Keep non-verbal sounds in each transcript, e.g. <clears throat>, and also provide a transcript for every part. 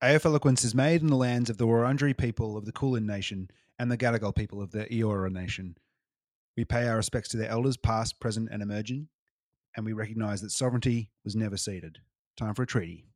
AF Eloquence is made in the lands of the Wurundjeri people of the Kulin Nation and the Gadigal people of the Eora Nation. We pay our respects to their elders, past, present, and emerging, and we recognise that sovereignty was never ceded. Time for a treaty.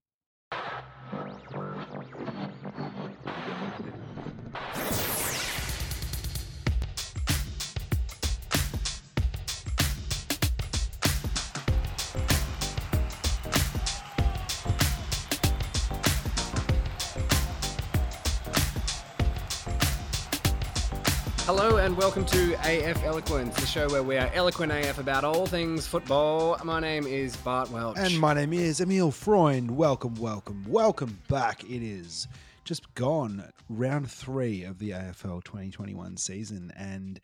And welcome to AF Eloquence, the show where we are eloquent AF about all things football. My name is Bart Welch. And my name is Emil Freund. Welcome, welcome, welcome back. It is just gone round three of the AFL 2021 season, and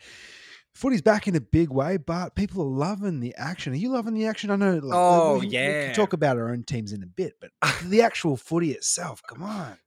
footy's back in a big way. But people are loving the action. Are you loving the action? I know. Like, Oh, we, We yeah. can talk about our own teams in a bit, but <laughs> the actual footy itself. Come on.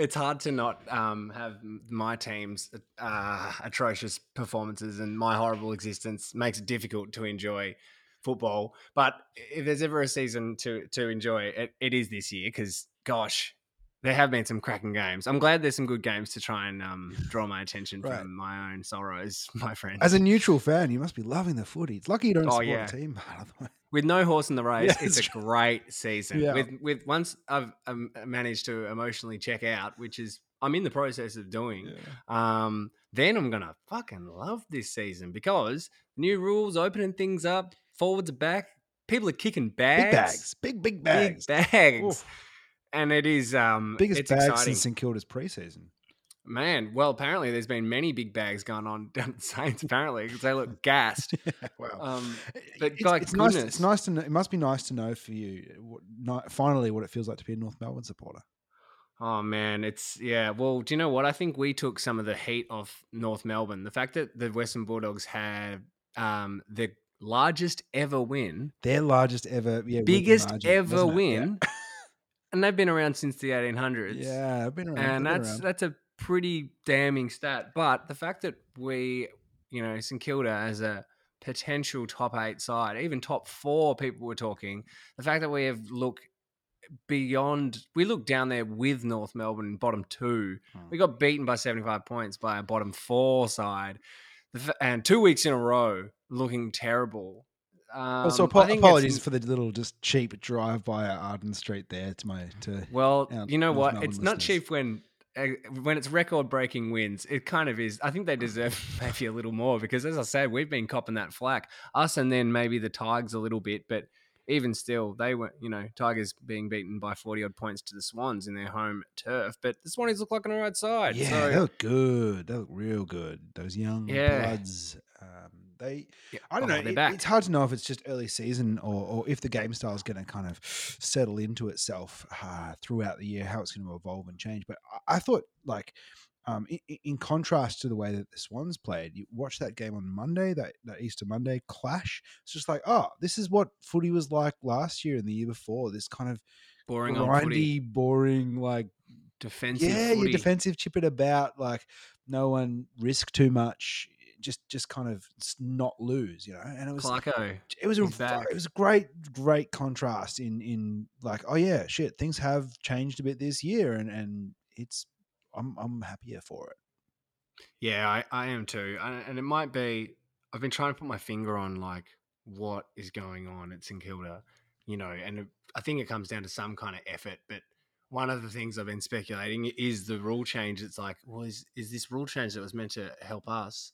It's hard to not um, have my team's uh, atrocious performances and my horrible existence makes it difficult to enjoy football. But if there's ever a season to to enjoy, it, it is this year because gosh, there have been some cracking games. I'm glad there's some good games to try and um, draw my attention Right. from my own sorrows, <laughs> my friend. As a neutral fan, you must be loving the footy. It's lucky you don't Oh, support yeah. a team. <laughs> with no horse in the <laughs> race, Yeah, it's it's a great season. Yeah. With with once I've um, managed to emotionally check out, which is I'm in the process of doing. Um, then I'm gonna fucking love this season because new rules opening things up, forwards back, people are kicking bags, Big bags, big big bags, big bags, Oof. And it is um biggest it's bags exciting. since St Kilda's preseason. Man, well, apparently there's been many big bags going on <laughs> down at the Saints. Apparently, because they look gassed. <laughs> wow. Um, but but it's, like it's nice. It's nice to. Know, it must be nice to know for you. What, ni- finally, what it feels like to be a North Melbourne supporter. Oh man, it's yeah. Well, do you know what? I think we took some of the heat off North Melbourne. The fact that the Western Bulldogs had um, the largest ever win, Their largest ever, yeah, biggest margin, ever wasn't it? <laughs> and they've been around since the 1800s. Yeah, I've been around. and been that's around. that's a pretty damning stat. But the fact that we, you know, St Kilda as a potential top eight side, even top four, people were talking. The fact that we have look beyond, we look down there with North Melbourne bottom two. Hmm. We got beaten by seventy five points by a bottom four side, and two weeks in a row looking terrible. Um, also, I think apologies for the little just cheap drive by Arden Street there to my to. Well, our you know what? Melbourne It's not listeners. cheap when uh, when it's record breaking wins. It kind of is. I think they deserve <laughs> maybe a little more because, as I said, we've been copping that flack. Us and then maybe the Tigers a little bit, but even still, they were you know Tigers being beaten by forty odd points to the Swans in their home turf. But the Swans look like an alright side. Yeah, so, they look good. They look real good. Those young Yeah. bloods. Um, they, Yeah, I don't know. it- back. it's hard to know if it's just early season or, or if the game style is going to kind of settle into itself uh, throughout the year, how it's going to evolve and change. But I, I thought, like, um, in, in contrast to the way that the Swans played, you watch that game on Monday, that, that Easter Monday clash. It's just like, oh, this is what footy was like last year and the year before. This kind of boring grindy, boring, like defensive. yeah, footy. your defensive chip it about, like no one risk too much, just just kind of not lose, you know. And it was Clarko. it was a it was a great great contrast in in like oh yeah shit things have changed a bit this year and and it's I'm I'm happier for it. Yeah, I, I am too. And and it might be, I've been trying to put my finger on like what is going on at St Kilda, you know, and it- I think it comes down to some kind of effort. But one of the things I've been speculating is the rule change. It's like, well, is, is this rule change that was meant to help us?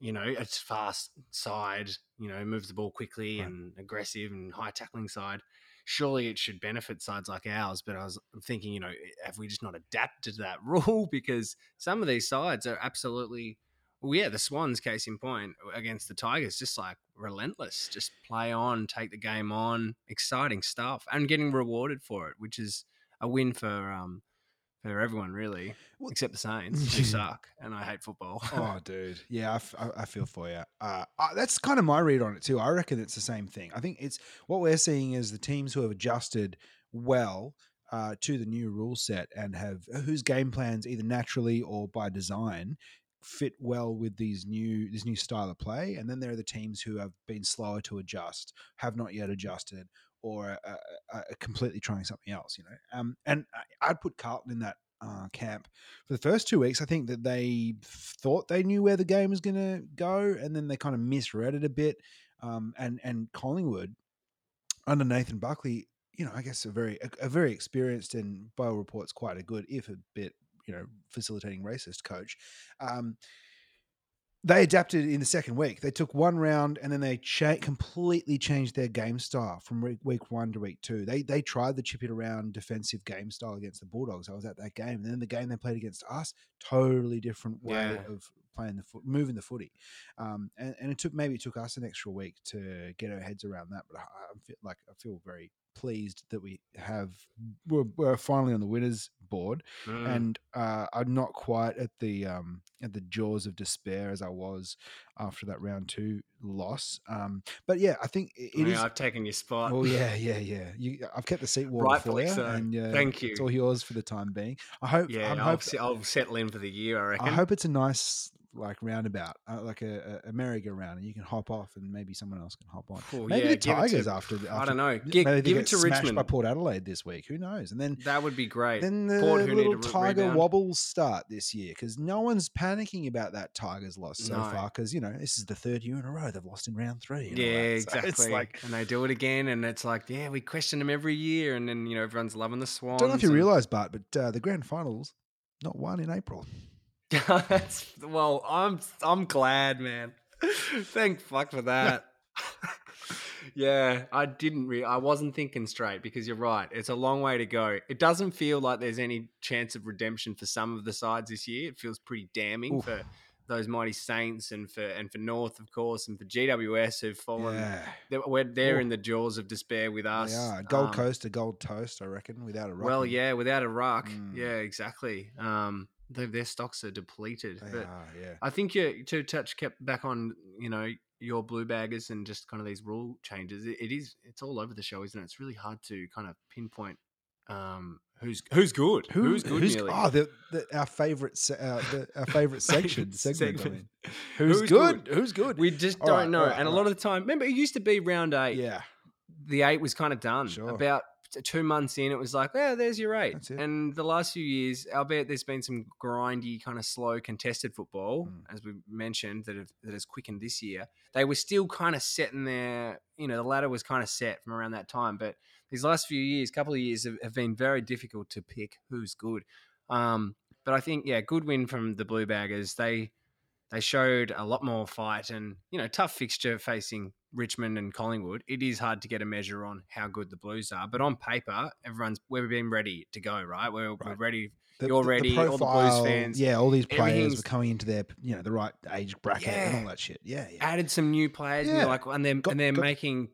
You know, it's fast side, you know, moves the ball quickly Right. and aggressive and high tackling side. Surely it should benefit sides like ours. But I was thinking, you know, have we just not adapted to that <laughs> rule? Because some of these sides are absolutely well, yeah, the Swans, case in point, against the Tigers, just like relentless. Just play on, take the game on, exciting stuff, and getting rewarded for it, which is a win for um for everyone really, Well- except the Saints, who <laughs> suck, and I hate football. <laughs> oh, dude. Yeah, I, f- I- feel for you. Uh, I, that's kind of my read on it too. I reckon it's the same thing. I think it's what we're seeing is the teams who have adjusted well uh, to the new rule set and have whose game plans either naturally or by design fit well with these new this new style of play. And then there are the teams who have been slower to adjust, have not yet adjusted, or completely trying something else. You know, um, and I'd put Carlton in that uh, camp for the first two weeks. I think that they thought they knew where the game was going to go, and then they kind of misread it a bit. Um, and and Collingwood under Nathan Buckley, you know, I guess a very a, a very experienced and by all reports quite a good, if a bit you know, facilitating racist coach. Um, they adapted in the second week. They took one round and then they cha- completely changed their game style from week, week one to week two. They they tried the chip it around defensive game style against the Bulldogs. I was at that game, and then the game they played against us, totally different way Yeah. of playing the foot, moving the footy. Um, and, and it took maybe it took us an extra week to get our heads around that. But I, I feel like I feel very pleased that we have we're, we're finally on the winners board Mm. and uh, I'm not quite at the um, at the jaws of despair as I was after that round two loss. Um, but yeah, I think it, it Yeah, is. I've taken your spot. Oh yeah, <laughs> yeah, yeah. You, I've kept the seat warm Rightfully for you, so. and uh, Thank you. It's all yours for the time being. I hope. yeah, I'm I'll, hope, se- I'll settle in for the year. I reckon. I hope it's a nice like roundabout, uh, like a, a, merry-go-round, and you can hop off, and maybe someone else can hop on. Well, maybe yeah, the give it to- Tigers after, after. I don't know. maybe give it to smashed by Richmond. Port Adelaide this week. Who knows? And then That would be great. then the Port little Tiger rebound. wobbles start this year because no one's panicking about that Tigers loss so No. far because you know this is the third year in a row they've lost in round three. Yeah. So exactly. It's like and they do it again, and it's like, yeah, we question them every year, and then you know everyone's loving the Swans. don't know if you and- realise, Bart, but uh, the grand finals not won in April. <laughs> That's well, I'm I'm glad, man. Thank fuck for that. <laughs> yeah, I didn't. Re- I wasn't thinking straight because you're right. It's a long way to go. It doesn't feel like there's any chance of redemption for some of the sides this year. It feels pretty damning Oof. for those mighty Saints and for and for North, of course, and for GWS who've fallen. Yeah, They're, we're, they're in the jaws of despair with us. are. Gold Um, Coast to Gold Toast, I reckon, without a ruck. Well, yeah, without a rock. Mm. Yeah, exactly. Um, their, their stocks are depleted. they but are. Yeah, I think you to touch kept back on you know your blue baggers and just kind of these rule changes. It, it is it's all over the show, isn't it? It's really hard to kind of pinpoint um, who's who's good, Who- who's good. Who's, nearly. oh, the, the, our favorite, uh, the, our favorite <laughs> section segment. I mean, <laughs> who's, Who's good? good? Who's good? We just All don't right, know. right, and a lot of the time, remember, it used to be round eight. yeah, The eight was kind of done. Sure. About two months in, it was like, yeah, there's your it. And the last few years, albeit there's been some grindy, kind of slow contested football, Mm. as we mentioned, that have, that has quickened this year. They were still kind of setting their, you know, the ladder was kind of set from around that time. But these last few years, couple of years, have, have been very difficult to pick who's good. Um, but I think, yeah, good win from the Blue Baggers. They they showed a lot more fight and you know tough fixture facing Richmond and Collingwood. It is hard to get a measure on how good the Blues are, but on paper, everyone's we've been ready to go. Right, we're, we're ready. The- You're the- ready, all the Blues profile, fans, Yeah, all these players were coming into their, you know, the right age bracket and all that shit. Yeah, yeah. Added some new players, and Yeah. you're like, and they're Got- and they're got- making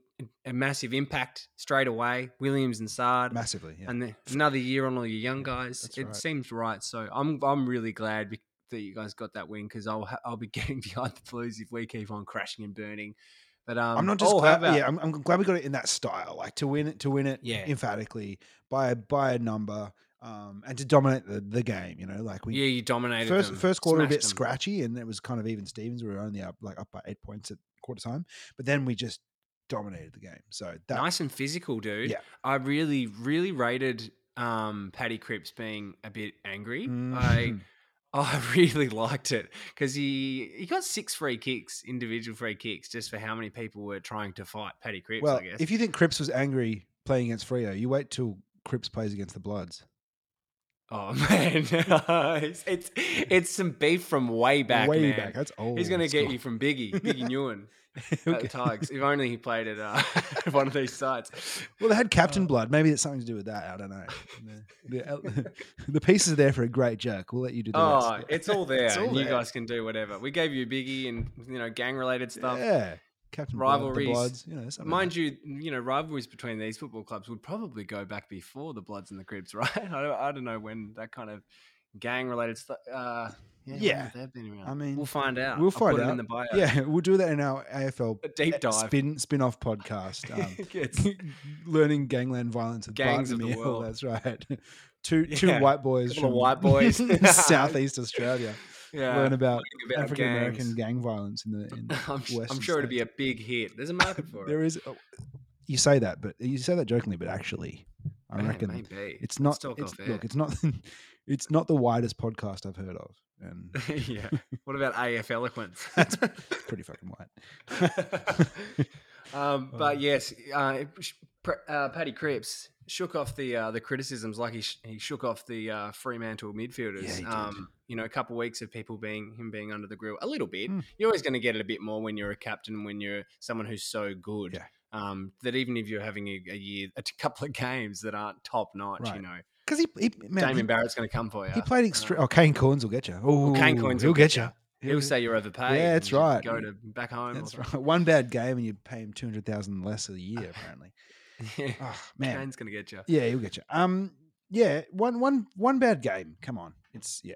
a massive impact straight away. Williams and Saad, Massively, yeah. and another year on all your young guys. It right. seems right. So I'm I'm really glad that you guys got that win because I'll I'll be <laughs> getting behind the Blues if we keep on crashing and burning. But um, I'm not just oh, glad. about- Yeah, I'm, I'm glad we got it in that style, like to win it, to win it, Yeah. emphatically by a by a number, um, and to dominate the, the game. You know, like we yeah, you dominated first them, first quarter a bit them. scratchy, and it was kind of even Stevens. We were only up like up by eight points at quarter time, but then we just dominated the game. So that nice and physical, dude. Yeah. I really, really rated um, Paddy Cripps being a bit angry. I Mhm. I <laughs> really liked it because he he got six free kicks, individual free kicks, just for how many people were trying to fight Paddy Cripps. well, I guess. if you think Cripps was angry playing against Freo, you wait till Cripps plays against the Bloods. oh <laughs> man, <laughs> it's, it's it's some beef from way back. way man. back. That's old. He's gonna get you from Biggie, Biggie Newen <laughs> Okay. Tigers. If only he played at uh, <laughs> one of these sites. Well, they had Captain Oh. Blood. Maybe it's something to do with that. I don't know. The, the, <laughs> the pieces are there for a great joke. We'll let you do the Oh, rest. it's all there. It's all and you there. guys can do whatever. We gave you Biggie and you know gang related stuff. Yeah, Captain Blood, Rivalries. the Bloods. You know, Mind you, you know rivalries between these football clubs would probably go back before the Bloods and the Crips, right? I don't, I don't know when that kind of gang related stuff. Uh, yeah, Yeah. have they been around? I mean, we'll find out. we'll I'll find out. in the bio. Yeah, we'll do that in our AFL a deep dive. spin spin off podcast. <laughs> Um, <laughs> learning gangland violence. With Gangs Bart of the Meal, world. That's right. <laughs> two two white boys from white boys. In southeast Australia yeah, learn about about African American gang violence in the in I'm, sh- I'm sure it'd be a big hit. There's a market for it. there is. oh, you say that, but you say that jokingly, but actually, I Man, reckon maybe. it's Let's not. talk It's, off air. look, it's not. It's not the widest podcast I've heard of, and <laughs> yeah. What about AF eloquence? <laughs> That's pretty fucking wide. <laughs> um, but yes, uh, uh, Paddy Cripps shook off the uh, the criticisms like he sh- he shook off the uh, Fremantle midfielders. Yeah. Um, you know, a couple of weeks of people being him being under the grill a little bit. Mm. You're always going to get it a bit more when you're a captain, when you're someone who's so good. Yeah. Um, that even if you're having a, a year, a couple of games that aren't top notch, Right. you know, Because he, he man, Damian he, Barrett's going to come for you. he played extreme. oh, Kane Cornes will get you. Oh, Kane Cornes he'll will get get you. ya. He'll say you're overpaid. Yeah, that's right. Go to back home. That's right. One bad game and you pay him two hundred thousand less a year. <laughs> Apparently. Yeah. Oh man. Kane's gonna get you. Yeah, he'll get you. Um. Yeah. One. One. One bad game. Come on. It's yeah.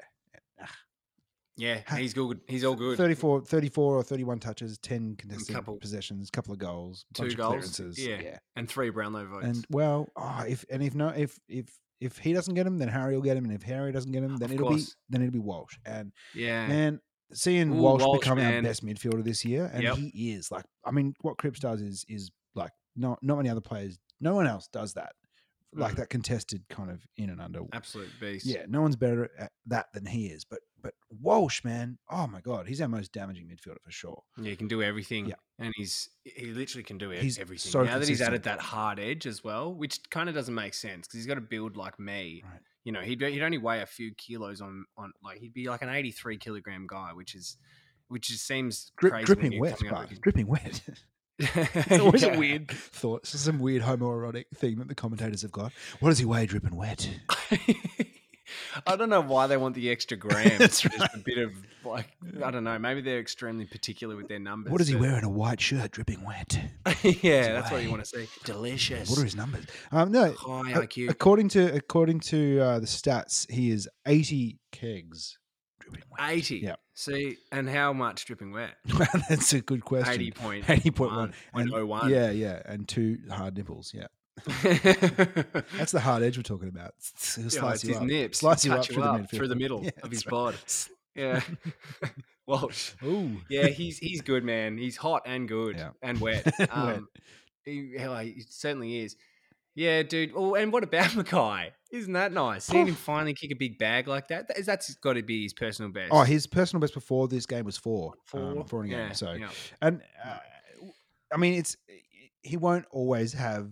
Yeah, he's good. He's all good. 34, 34 or 31 touches, 10 contested couple- possessions, couple of goals, Two goals, clearances. yeah. and three Brownlow votes. And well, oh, if and if no if if if he doesn't get him, then Harry will get him, and if Harry doesn't get him, then Of it'll course. be then it'll be Walsh. And yeah, man, seeing Ooh, Walsh, Walsh, becoming our best midfielder this year, and Yep. he is like, I mean, what Cripps does is is like not not many other players, no one else does that, like Mm. that contested kind of in and under. absolute beast. Yeah, no one's better at that than he is. But Walsh, man, oh my god, he's our most damaging midfielder for sure. yeah, he can do everything. Yeah. and he's he literally can do He's everything. so now that he's added that hard edge as well, which kind of doesn't make sense because he's got to build like me. Right. You know, he'd he'd only weigh a few kilos on on like he'd be like an eighty three kilogram guy, which is which just seems crazy dripping wet, coming up Bark, against- dripping wet. It's <laughs> always Yeah. a weird thought. It's some weird homoerotic thing that the commentators have got. What does he weigh, dripping wet? <laughs> I don't know why they want the extra <laughs> grams. That's right. Just a bit of like I don't know. Maybe they're extremely particular with their numbers. What is he but- wear a white shirt, dripping wet? <laughs> yeah, that's what you want to see. Delicious. What are his numbers? Um, no, High a- IQ. according to according to uh, the stats, he is eighty kegs dripping wet. 80. Yeah. See, and how much dripping wet? <laughs> That's a good question. 80 point. 80.1. And- 0.01. Yeah, yeah, and two hard nipples. Yeah, <laughs> that's the hard edge we're talking about. He'll Yeah, slice you his up. nips. Slice you up through the through the middle <laughs> Yeah, of his right. bod. <laughs> Yeah. Walsh. Ooh, Yeah, he's he's good, man. He's hot and good Yeah. and wet. Wet. Um, He, hell, he certainly is. Yeah, dude. Oh, and what about McKay? Isn't that nice? Seeing him finally kick a big bag like that, that is, that's got to be his personal best. Oh, his personal best before this game was four. four, um, four in a game. Yeah, So, yeah. and uh, I mean, it's he won't always have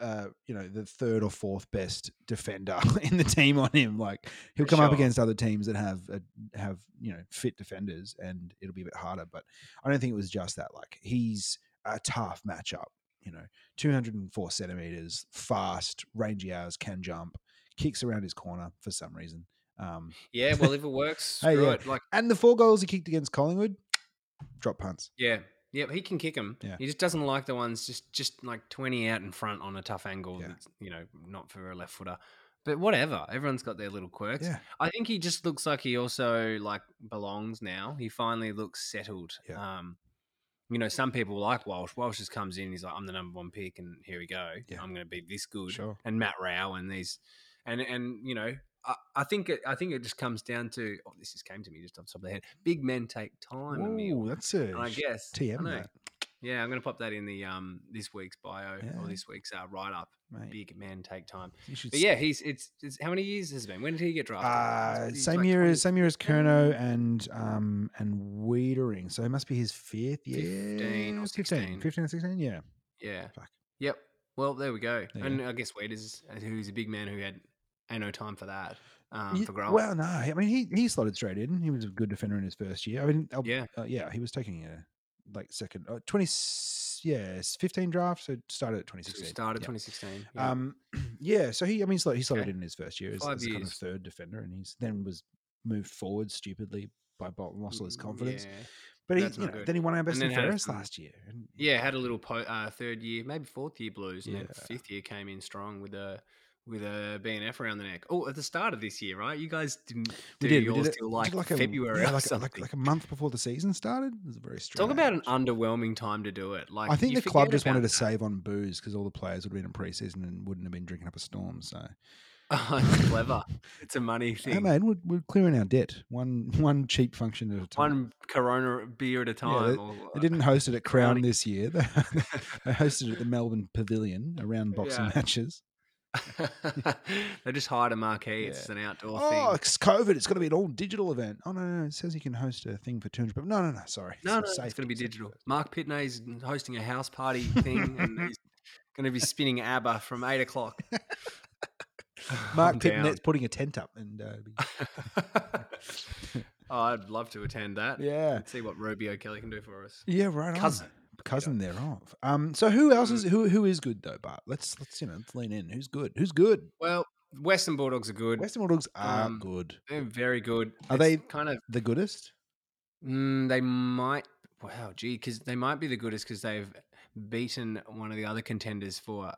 uh, you know the third or fourth best defender <laughs> in the team on him. Like he'll come up against other teams that have uh, have you know fit defenders, and it'll be a bit harder. But I don't think it was just that. Like he's a tough matchup. You know, two hundred and four centimeters, fast, rangy hours, can jump, kicks around his corner for some reason. Um, yeah. Well, if it <laughs> works, Hey, yeah. it. Like, and the four goals he kicked against Collingwood, <tsk> drop punts. yeah, yeah. He can kick them. Yeah. He just doesn't like the ones just just like twenty out in front on a tough angle. Yeah. That's, you know, not for a left footer. But whatever. Everyone's got their little quirks. Yeah, I think he just looks like he also like belongs now. He finally looks settled. Yeah. Um, you know, some people like Walsh. Walsh just comes in. He's like, I'm the number one pick, and here we go. Yeah. I'm going to be this good. Sure. And Matt Rao and these, and and you know, I, I think it, I think it just comes down to. Oh, this just came to me just off the top of the head. Big men take time. Ooh, that's a I guess I TM know. that, Yeah, I'm going to pop that in the um this week's bio Yeah. or this week's uh, write up. Big men take time. You should But yeah, he's it's, it's how many years has it been? When did he get drafted? Uh, same like year 20 as same year as Curnow and um and Weitering. So it must be his fifth year. 15 or 15, 16. 15 or 16, yeah. Yeah. Fuck. Yep. Well, there we go. And I guess Waiters, who's a big man who had ain't no time for that. Um, for growing. well, no, I mean he he slotted straight in. He was a good defender in his first year. I mean, uh, Yeah. uh, yeah, he was taking a like second uh, 20 yeah, 15 draft, so started at So 2016. started yeah. 2016. yeah. Um, <clears throat> yeah. So he, I mean, he slotted Okay. in his first year as, as kind of third defender, and he's then was moved forward stupidly by Bolton, lost all his Mm, confidence. Yeah. But he, you know, then he won our best then and had fairest some- last year. And, Yeah, had a little po- uh, third year, maybe fourth year blues, and then Yeah. fifth year came in strong with a with a BNF around the neck. Oh, at the start of this year, right? You guys didn't do we did. yours we did till we like, did a, February yeah, like, like, like a month before the season started. It was very strange. Talk about an underwhelming time to do it. Like I think the club just wanted to save on booze because all the players would have been in preseason and wouldn't have been drinking up a storm. So Oh, <laughs> it's clever. it's a money <laughs> thing. Hey, man, we're, we're clearing our debt one <laughs> one cheap function at a time. One Corona beer at a time. or, They didn't host it at uh, Crown Crowning. this year. They they hosted it at the Melbourne Pavilion around boxing Yeah. matches. <laughs> they just hired a marquee. It's an outdoor thing. Oh, thing. it's COVID. It's got to be an all digital event. Oh no, no, no, it says you can host a thing for two hundred. But no, no, no. Sorry. No, no, Safety, it's going to be digital. Mark Pitney's hosting a house party thing, and <laughs> he's going to be spinning ABBA from eight o'clock. <laughs> Mark. Pitnet's putting a tent up, and uh, be- oh, I'd love to attend that. yeah, Let's see what Robio Kelly can do for us. yeah, right. on. Cousin. thereof. Um, so who else Mm. is who who is good though? Bart, let's let's you know let's lean in. Who's good? Who's good? Well, Western Bulldogs are good. Western Bulldogs are Um, good. They're very good. Are It's they- kind of? The goodest. Mm, they might. Wow, gee, because they might be the goodest because they've beaten one of the other contenders for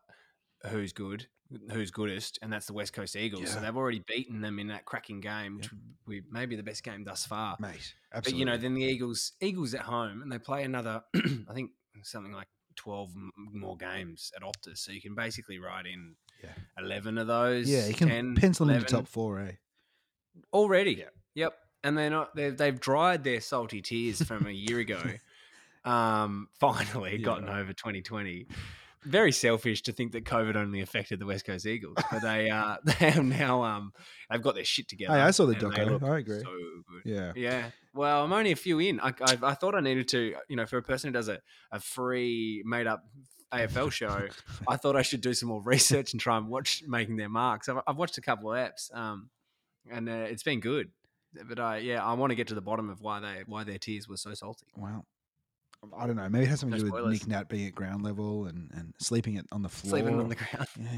who's good, who's goodest, and that's the West Coast Eagles. So they've already beaten them in that cracking game, which we may be the best game thus far. Mate, But you know, then the Eagles, Eagles at home, and they play another. <clears throat> I think something like twelve more games at Optus, so you can basically write in Yeah. eleven of those. yeah, you can 10, pencil them into 11 top four. Eh? already. Yeah. Yep. And they're not. They've, they've dried their salty tears from a year ago. <laughs> Um, finally, Yeah. gotten over 2020. Very selfish to think that COVID only affected the West Coast Eagles, but they uh <laughs> they have now um they've got their shit together. Hey, I saw the doco. I agree. So good. Yeah. Yeah. Well, I'm only a few in. I, I, I thought I needed to, you know, for a person who does a, a free made up AFL show, I thought I should do some more research and try and watch making their marks. I've, I've watched a couple of apps, um, and uh, it's been good. But I, yeah, I want to get to the bottom of why they why their tears were so salty. Well, I don't know. Maybe it has something No to do with spoilers. Nick Nat being at ground level and, and sleeping it on the floor. Sleeping on the ground. Yeah,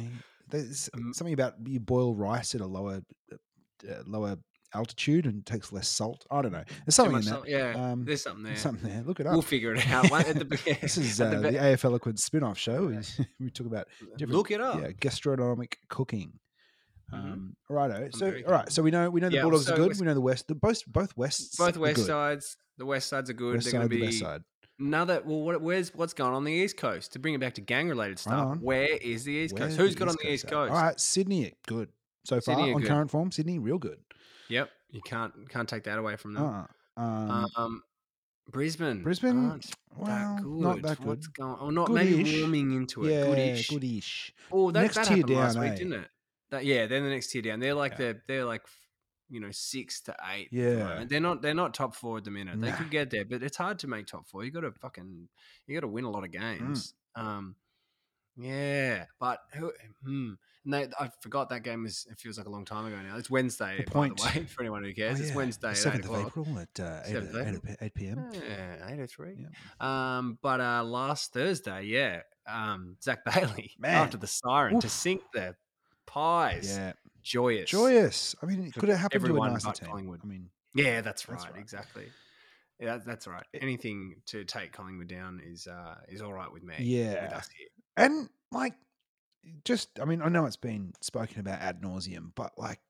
there's <laughs> Um, something about you boil rice at a lower uh, lower altitude and it takes less salt. I don't know. There's something in that. salt. Yeah, Um, there's something there. There's something there. Look it up. We'll figure it <laughs> out. The, <laughs> this is uh, the the, AFL Eloquent spin-off show. We, we talk about different, Look it up. yeah, gastronomic cooking. Mhm. Um, righto. So, all right. So we know we know the Yeah, Bulldogs so are good. West- we know the West. The both both Wests. Both west sides. The west sides are good. West They're going to the be best side. Another well, what, where's what's going on on the East Coast? To bring it back to gang related stuff, where is the East Where's Coast? Who's the good on the East at? Coast? All right, Sydney, good so Sydney far are on good. current form. Sydney, real good. Yep, you can't can't take that away from them. Uh, um, Um, Brisbane, Brisbane, aren't well, that good. not that good. What's going? Oh, not maybe Goodish. warming into it. yeah, Goodish. goodish. Oh, that, Next that tier happened last down, week, eh? didn't it? That, yeah, they're the next tier down. They're like Yeah. the they're like you know six to eight. Yeah. they're not they're not top four at the minute. They could get there, but it's hard to make top four. You got to fucking you got to win a lot of Mm. games. Um, yeah, but who? Hmm. They, I forgot that game was. It feels like a long time ago now. It's Wednesday, The by point. the way, <laughs> for anyone who cares. Oh, It's Wednesday the at eight seventh of. April at uh, 8, 7th of 8, April. 8 p.m. Yeah, eight oh three. Um, but uh, last Thursday, yeah, um, Zac Bailey <laughs> Man. after the siren to sink the pies. Yeah, Joyous. joyous. I mean, could it happen to a nicer team? Collingwood. I mean, Yeah, that's right. That's right. Exactly. Yeah, that's right. Anything to take Collingwood down is uh, is all right with me. with Yeah. us here. and like, just I mean, I know it's been spoken about ad nauseum, but like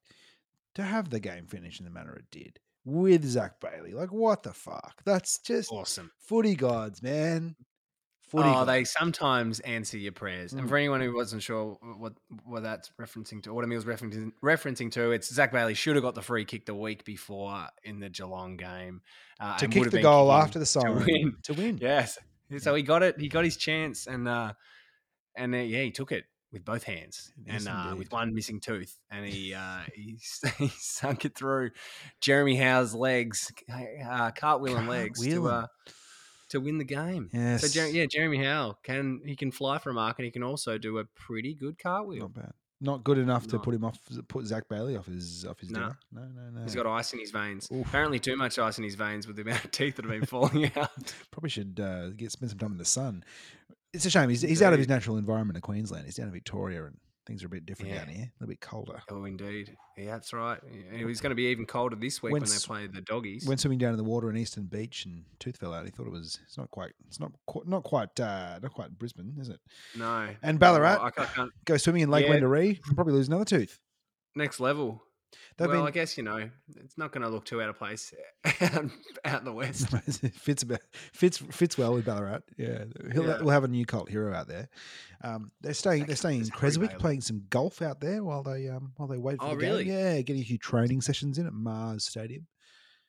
to have the game finish in the manner it did with Zac Bailey, like what the fuck? That's just Awesome. footy gods, man. Footy Oh, they sometimes answer your prayers. And Mm. for anyone who wasn't sure what what that's referencing to, what Emil's referencing referencing to, it's Zac Bailey should have got the free kick the week before in the Geelong game uh, to kick the goal after the siren win. to win. Yes. So he got it. He got his chance, and uh, and uh, yeah, he took it with both hands, Yes, and uh, with one missing tooth, and he uh, he, <laughs> he sunk it through Jeremy Howe's legs, uh, cartwheeling legs to uh, to win the game. Yes. So Jer- yeah, Jeremy Howe can he can fly for a mark, and he can also do a pretty good cartwheel. Not bad. Not good enough to put him off. Put Zac Bailey off his off his No. dinner. No, no, no. He's got ice in his veins. Oof. Apparently, too much ice in his veins with the amount of teeth that have been <laughs> falling out. Probably should uh, get spend some time in the sun. It's a shame. He's, he's out of his natural environment of Queensland. He's down in Victoria, and things are a bit different Yeah. down here. A little bit colder. Oh, indeed. Yeah, that's right. It was going to be even colder this week when, When they s- play the doggies. Went swimming down in the water in Eastern Beach, and tooth fell out. He thought it was. It's not quite. It's not quite. Not quite. Uh, not quite Brisbane, is it? no. And Ballarat. Well, I can't, I can't- Go swimming in Lake Yeah. Wendouree. Probably lose another tooth. next level. They've well, I guess you know it's not going to look too out of place <laughs> out, out in the <laughs> west. fits about fits fits well with Ballarat. Yeah, he'll Yeah. we'll have a new cult hero out there. Um, they're staying they're staying in Creswick, Bailey. playing some golf out there while they um while they wait for Oh, the really? game. Yeah, getting a few training sessions in at Mars Stadium.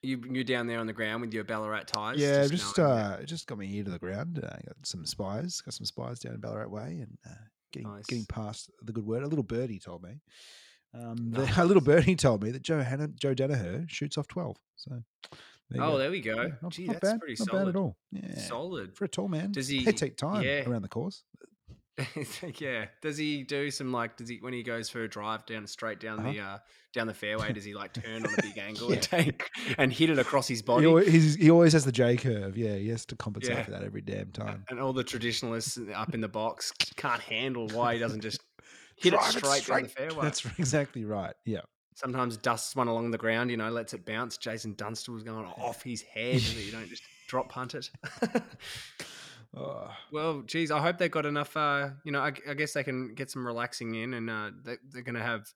You you're down there on the ground with your Ballarat ties. yeah, just knowing uh, just got my ear to the ground. Uh, got some spies, got some spies down in Ballarat Way, and uh, getting getting past the good word. A little birdie told me. Um, the, <laughs> a little birdie told me that Joe Hanna, Joe Daniher shoots off twelve. So there oh, go. there we go. Yeah, not, Gee, not that's bad, pretty not solid. bad at all. Yeah, Solid. for a tall man. Does they he- take time yeah. around the course? <laughs> yeah. Does he do some like? Does he when he goes for a drive down straight down the uh down the fairway? Does he like turn on a big <laughs> angle Yeah. and take and hit it across his He body? always, he's, he always has the J curve. Yeah, he has to compensate Yeah. for that every damn time. and all the traditionalists up in the box can't handle why he doesn't just hit it Drive straight, down the fairway. That's <laughs> exactly right. Yeah. Sometimes dusts one along the ground, you know, lets it bounce. Jason Dunstall was going <laughs> off his head so you don't just drop punt it. <laughs> Oh, well, geez, I hope they got enough. Uh, you know, I, I guess they can get some relaxing in, and uh, they, they're going to have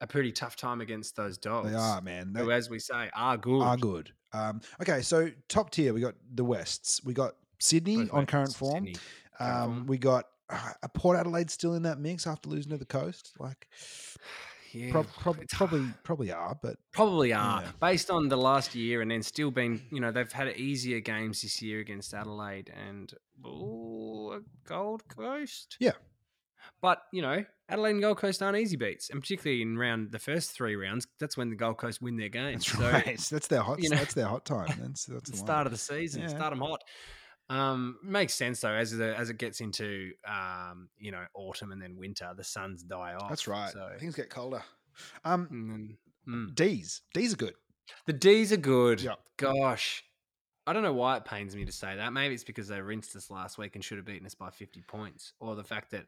a pretty tough time against those dogs. they are, man. They who, as we say, are good. are good. Um, okay, so top tier, we got the Wests. We got Sydney Both on current form. Sydney, Um, form. we got uh, Port Adelaide still in that mix after losing to the coast. Like, <sighs> yeah, prob- <sighs> prob- probably probably are, but Probably are Yeah. based on the last year, and then still been, you know, they've had easier games this year against Adelaide and ooh, Gold Coast. Yeah. but you know, Adelaide and Gold Coast aren't easy beats, and particularly in round the first three rounds, that's when the Gold Coast win their games. that's <laughs> so right. That's their hot. you know, that's their hot time. That's <laughs> that's the start of the season, Yeah. start them hot. Um, makes sense though, as the as it gets into um, you know, autumn and then winter, the suns die off. That's right. So Things get colder. Um, mm. D's. D's are good. The D's are good. Yep. Gosh. I don't know why it pains me to say that. Maybe it's because they rinsed us last week and should have beaten us by 50 points, or the fact that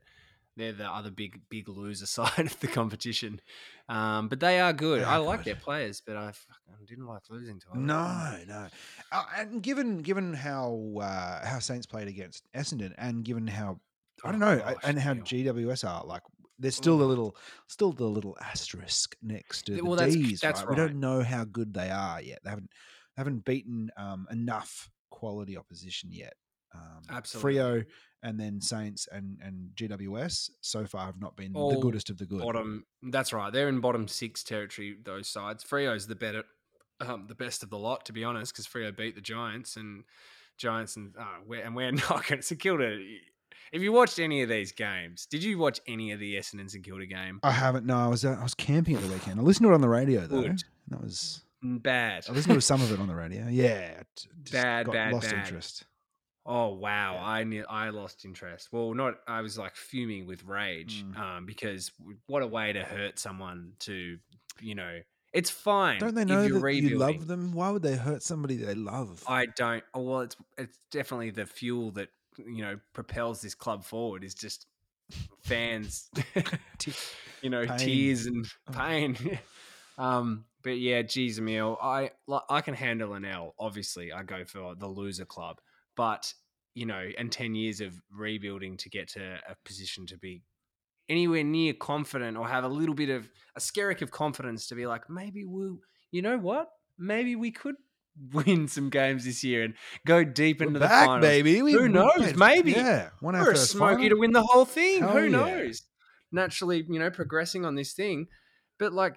they're the other big, big loser <laughs> side of the competition. Um, but they are good. They I like good. their players, but I fucking didn't like losing to them. No, no. Uh, and given given how uh, how Saints played against Essendon, and given how I Oh, don't know, gosh, and how. GWS are like, there's still the Oh. little still the little asterisk next to the Well, that's- D's. that's right? We don't know how good they are yet. They haven't haven't beaten um, enough quality opposition yet. Um, Absolutely. Freo and then Saints and and GWS so far have not been the All goodest of the good. Bottom. That's right. They're in bottom six territory. Those sides. Freo's the better, um, the best of the lot, to be honest, because Freo beat the Giants and Giants and uh, we're, and we're <laughs> not going to St Kilda. If you watched any of these games, did you watch any of the Essendon St Kilda game? I haven't. No, I was uh, I was camping at the weekend. I listened to it on the radio though. Good. That was Bad. I listened to some of it on the radio. Yeah, <laughs> Bad, bad, lost bad. interest. Oh wow, Yeah. I ne- I lost interest. Well, not I was like fuming with rage Mm. um, because what a way to hurt someone to you know. It's fine. Don't they if know that you love them? Why would they hurt somebody they love? I don't. Oh, well, it's it's definitely the fuel that you know propels this club forward. Is just fans, <laughs> you know, Pain. tears and Oh. pain. <laughs> um, but yeah, geez, Emil, I like, I can handle an L. Obviously, I go for the loser club, but you know, and ten years of rebuilding to get to a position to be anywhere near confident or have a little bit of a skerrick of confidence to be like, maybe we'll, you know what? Maybe we could <laughs> win some games this year and go deep We're into the back, finals. baby. We, Who knows? Maybe. Yeah, our We're a smoky final. to win the whole thing. Hell Who yeah. knows? Naturally, you know, progressing on this thing, but like,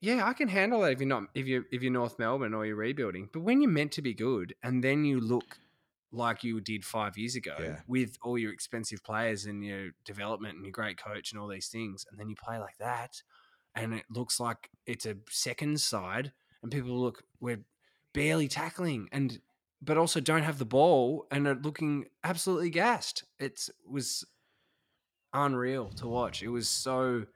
yeah, I can handle that if you're not if you if you're North Melbourne or you're rebuilding. But when you're meant to be good and then you look like you did five years ago Yeah. with all your expensive players and your development and your great coach and all these things, and then you play like that, and it looks like it's a second side, and people look we're barely tackling and but also don't have the ball and are looking absolutely gassed. It was unreal to watch. It was so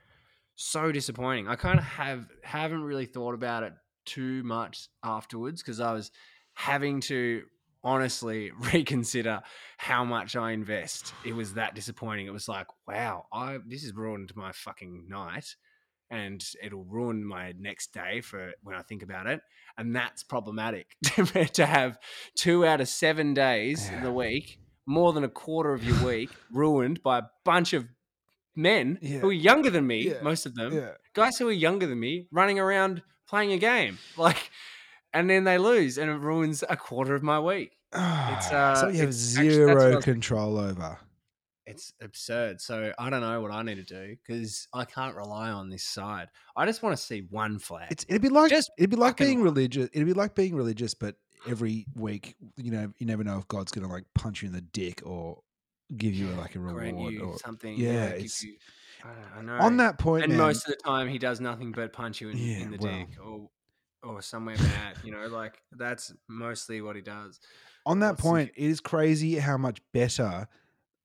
so disappointing. I kind of have haven't really thought about it too much afterwards because I was having to honestly <laughs> reconsider how much I invest. It was that disappointing. It was like, wow, I this has ruined my fucking night and it'll ruin my next day for when I think about it. And that's problematic <laughs> to have two out of seven days in the week, more than a quarter of your week <laughs> ruined by a bunch of men Yeah. who are younger than me, Yeah. most of them, Yeah. guys who are younger than me, running around playing a game, like, and then they lose, and it ruins a quarter of my week. <sighs> It's uh, so you have it's actually- that's what I zero control over. It's absurd. So I don't know what I need to do because I can't rely on this side. I just want to see one flag. It's it'd be like Just it'd be like being religious. It'd be like being religious, but every week, you know, you never know if God's gonna like punch you in the dick or give you like a reward. Or something. yeah, Yeah, it's- you- I, I know. on that point, and man, most of the time he does nothing but punch you in, Yeah, in the well. dick or or somewhere bad. You know, like that's mostly what he does. on that point, it is crazy how much better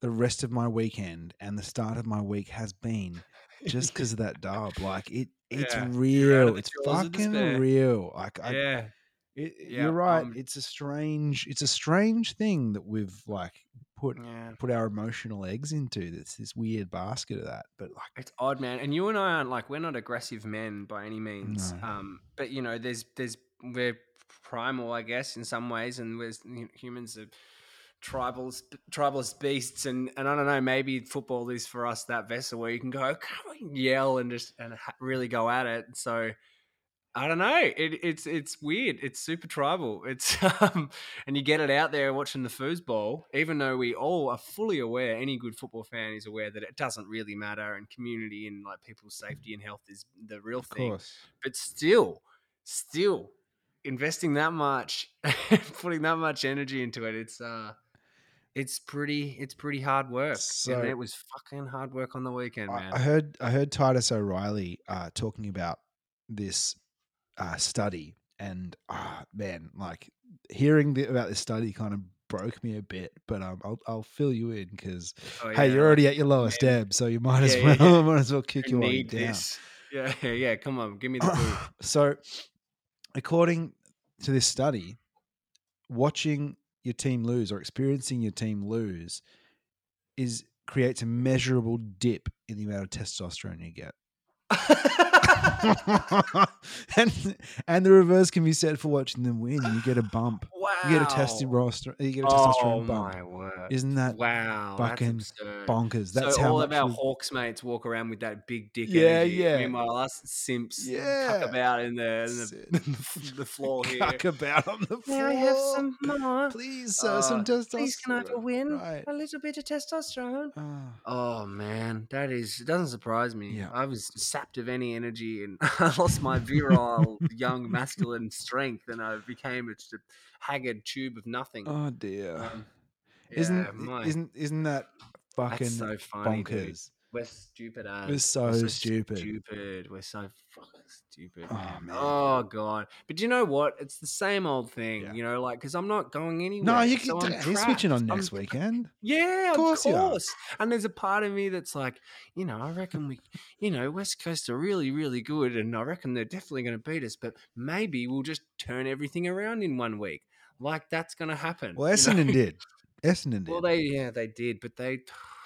the rest of my weekend and the start of my week has been just because of that dub. Like it, <laughs> it's Yeah, you're out of real. It's fucking real. Like I, yeah, it, Yeah, you're right. um, it's a strange. It's a strange thing that we've like put yeah. put our emotional eggs into. That's this weird basket of that. But like, It's odd, man. And you and I aren't like we're not aggressive men by any means. No. Um, but you know, there's there's we're primal, I guess, in some ways, and we're you know, humans are tribals tribalist beasts and and I don't know maybe football is for us that vessel where you can go come on yell and just and ha- really go at it so I don't know it, it's it's weird it's super tribal it's <laughs> um and you get it out there watching the foosball even though we all are fully aware any good football fan is aware that it doesn't really matter and community and like people's safety and health is the real of thing course, but still, still investing that much, <laughs> putting that much energy into it, it's uh, it's pretty, it's pretty hard work. So- and it was fucking hard work on the weekend, man. I heard I heard Titus O'Reilly uh, talking about this uh, study, and ah man, like hearing the, about this study kind of broke me a bit. But um, I'll I'll fill you in because Oh, hey, you're already at your lowest man. ebb, so you might as Yeah, well yeah, <laughs> yeah. might as well kick I your way down. Yeah, yeah, <laughs> yeah. Come on, give me the <coughs> boot. so, according to this study, watching your team lose or experiencing your team lose is creates a measurable dip in the amount of testosterone you get. <laughs> <laughs> and and the reverse can be said for watching them win. You get a bump. wow. You get a testosterone. You get a Oh bump. my word! Isn't that wow? fucking that's bonkers? That's so how all of our we- Hawks mates walk around with that big dick Yeah, energy. yeah. Meanwhile, us simps Yeah. cuck about in the, in the, <laughs> the floor <laughs> here. cuck about on the floor. May I have some more? Please, sir, some Uh, testosterone. Please, can I have a win? Right. A little bit of testosterone. Ah. Oh man, that is it doesn't surprise me. Yeah. I was sapped of any energy and <laughs> I lost my virile, young, masculine strength, and I became just a haggard tube of nothing. Oh dear. Um, isn't my- isn't isn't that fucking so funny, bonkers? We're stupid as. We're so stupid. Stupid. We're so fucking stupid. Oh, man. man. Oh god. But you know what? It's the same old thing. Yeah. You know, like because I'm not going anywhere. No, you can. I'm You're switching on next I'm weekend. Yeah, of course course. And there's a part of me that's like, you know, I reckon we, you know, West Coast are really, really good, and I reckon they're definitely going to beat us. But maybe we'll just turn everything around in one week. Like that's going to happen. Well, you know? <laughs> Essendon did. Essendon did. Well, they yeah they did, but they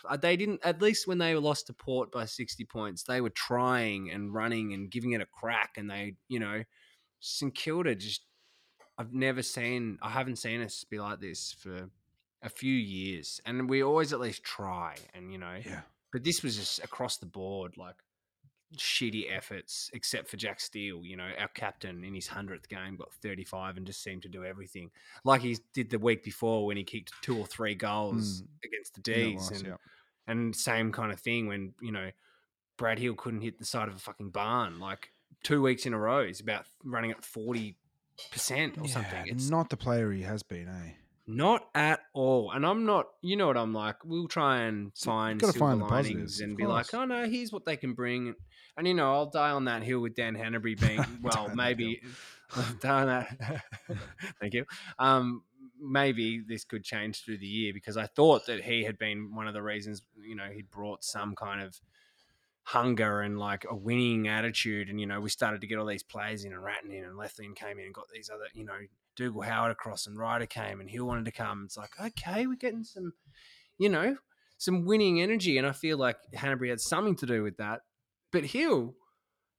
Uh, they didn't. At least when they were lost to Port by sixty points, they were trying and running and giving it a crack, and they you know St Kilda just. I've never seen. I haven't seen us be like this for a few years, and we always at least try, and you know. yeah. But this was just across the board, like shitty efforts, except for Jack Steele. You know, our captain in his hundredth game got thirty-five and just seemed to do everything, like he did the week before when he kicked two or three goals Mm. against the Yeah, D's, was, and yeah. and same kind of thing when you know Brad Hill couldn't hit the side of a fucking barn like two weeks in a row. He's about running at forty percent or something. Yeah, It's not the player he has been, eh? Not at all. And I'm not, you know what I'm like. We'll try and find silver find linings and be like, oh no, here's what they can bring. And you know, I'll die on that hill with Dan Hannebery being <laughs> well, maybe <laughs> die on that. <laughs> Thank you. Um, maybe this could change through the year because I thought that he had been one of the reasons. You know, he'd brought some kind of hunger and like a winning attitude. And you know, we started to get all these players in, and Ratton in, and Lethlean came in, and got these other, you know, Dougal Howard across, and Ryder came, and Hill wanted to come. It's like, okay, we're getting some, you know, some winning energy, and I feel like Hannebery had something to do with that. But Hill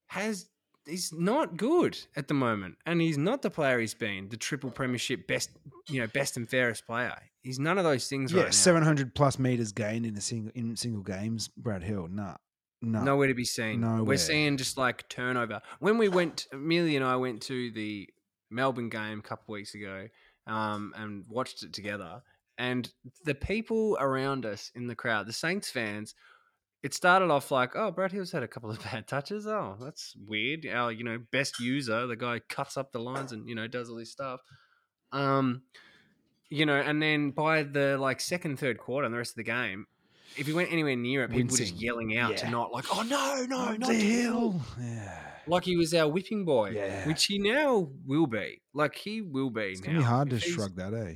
has he's not good at the moment, and he's not the player he's been. The triple premiership best, you know, best and fairest player. He's none of those things Yeah, right now. seven hundred plus meters gained in a single in single games. Brad Hill, nah, no, Nowhere to be seen. Nowhere. We're seeing just like turnover. When we went, Amelia and I went to the Melbourne game a couple weeks ago, um, and watched it together. And the people around us in the crowd, the Saints fans, it started off like, oh, Brad Hill's had a couple of <laughs> bad touches. Oh, that's weird. Our, you know, best user, the guy cuts up the lines and, you know, does all this stuff. Um, you know, and then by the like second, third quarter and the rest of the game, if he went anywhere near it, people were just yelling out to not like, oh no, no, Not not the to Hill. Hill. Yeah, Like he was our whipping boy, Yeah. which he now will be. Like he will be it's now. gonna be hard to he's- shrug that, eh?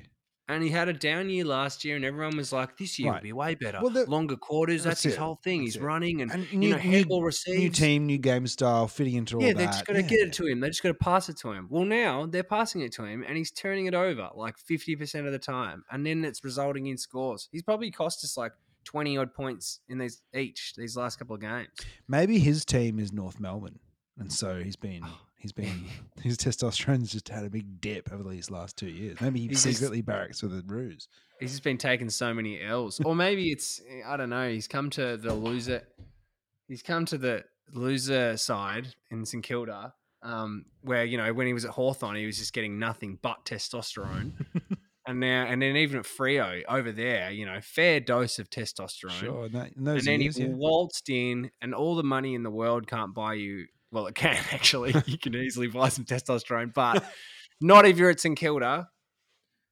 And he had a down year last year, and everyone was like, "This year Right. will be way better. Well, the- Longer quarters. That's, that's his it. whole thing. That's He's it. running and, And you new, know, new, handball new team, new game style, fitting into all Yeah, that. they're just going to yeah. get it to him. They're just to pass it to him. Well, now they're passing it to him, and he's turning it over like fifty percent of the time, and then it's resulting in scores. He's probably cost us like twenty odd points in these each these last couple of games. Maybe his team is North Melbourne, and so he's been he's been <laughs> his testosterone's just had a big dip over these last two years. Maybe he He's just- secretly barracks with a ruse. He's just been taking so many L's, or maybe it's I don't know. He's come to the loser. He's come to the loser side in St Kilda, um, where you know when he was at Hawthorn, he was just getting nothing but testosterone, <laughs> and now and then even at Freo over there, you know, fair dose of testosterone. Sure, in, that, those and then years, he yeah. waltzed in, and all the money in the world can't buy you. Well, it can <laughs> actually. you can easily buy some testosterone, but not if you're at St Kilda.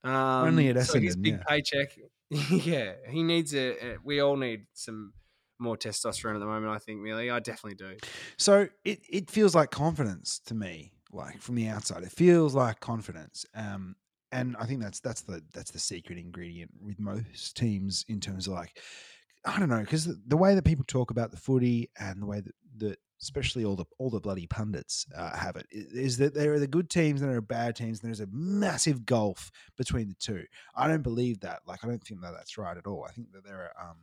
Um, Only at so his Essendon, big yeah. paycheck. <laughs> yeah, he needs a, a- We all need some more testosterone at the moment. I think, really, I definitely do. So it, it feels like confidence to me, like from the outside. It feels like confidence. Um, and I think that's that's the that's the secret ingredient with most teams in terms of like I don't know because the, the way that people talk about the footy and the way that, that especially all the all the bloody pundits uh, have it is that there are the good teams and there are bad teams and there's a massive gulf between the two. I don't believe that. Like I don't think that that's right at all. I think that there are um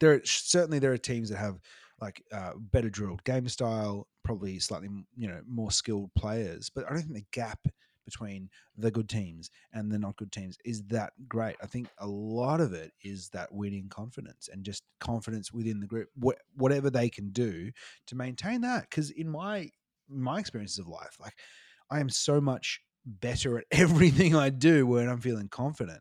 there are, certainly there are teams that have like uh, better drilled game style, probably slightly you know more skilled players. But I don't think the gap between the good teams and the not good teams is that great. I think a lot of it is that winning confidence and just confidence within the group, wh- whatever they can do to maintain that. Because in my my experiences of life, like I am so much better at <laughs> everything I do when I'm feeling confident.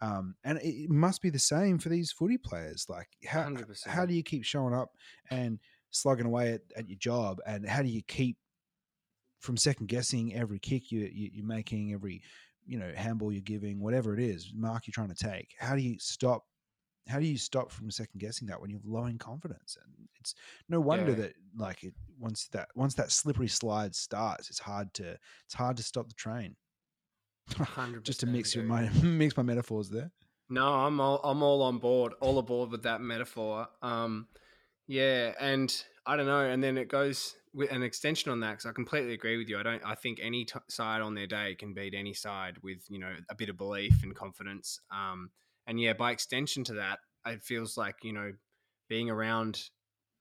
Um, and it, it must be the same for these footy players. Like, how 100%. how do you keep showing up and slugging away at, at your job, and how do you keep from second guessing every kick you, you you're making, every you know handball you're giving, whatever it is, mark you're trying to take? How do you stop? How do you stop from second guessing that when you're low in confidence? And it's no wonder Yeah. that like it once that once that slippery slide starts, it's hard to it's hard to stop the train. 100% <laughs> Just to mix your my <laughs> mix my metaphors there. No, I'm all I'm all on board, all aboard with that metaphor. Um, yeah, and I don't know, and then it goes an extension on that because I completely agree with you. I don't. I think any t- side on their day can beat any side with you know a bit of belief and confidence. Um, and yeah, by extension to that, it feels like you know being around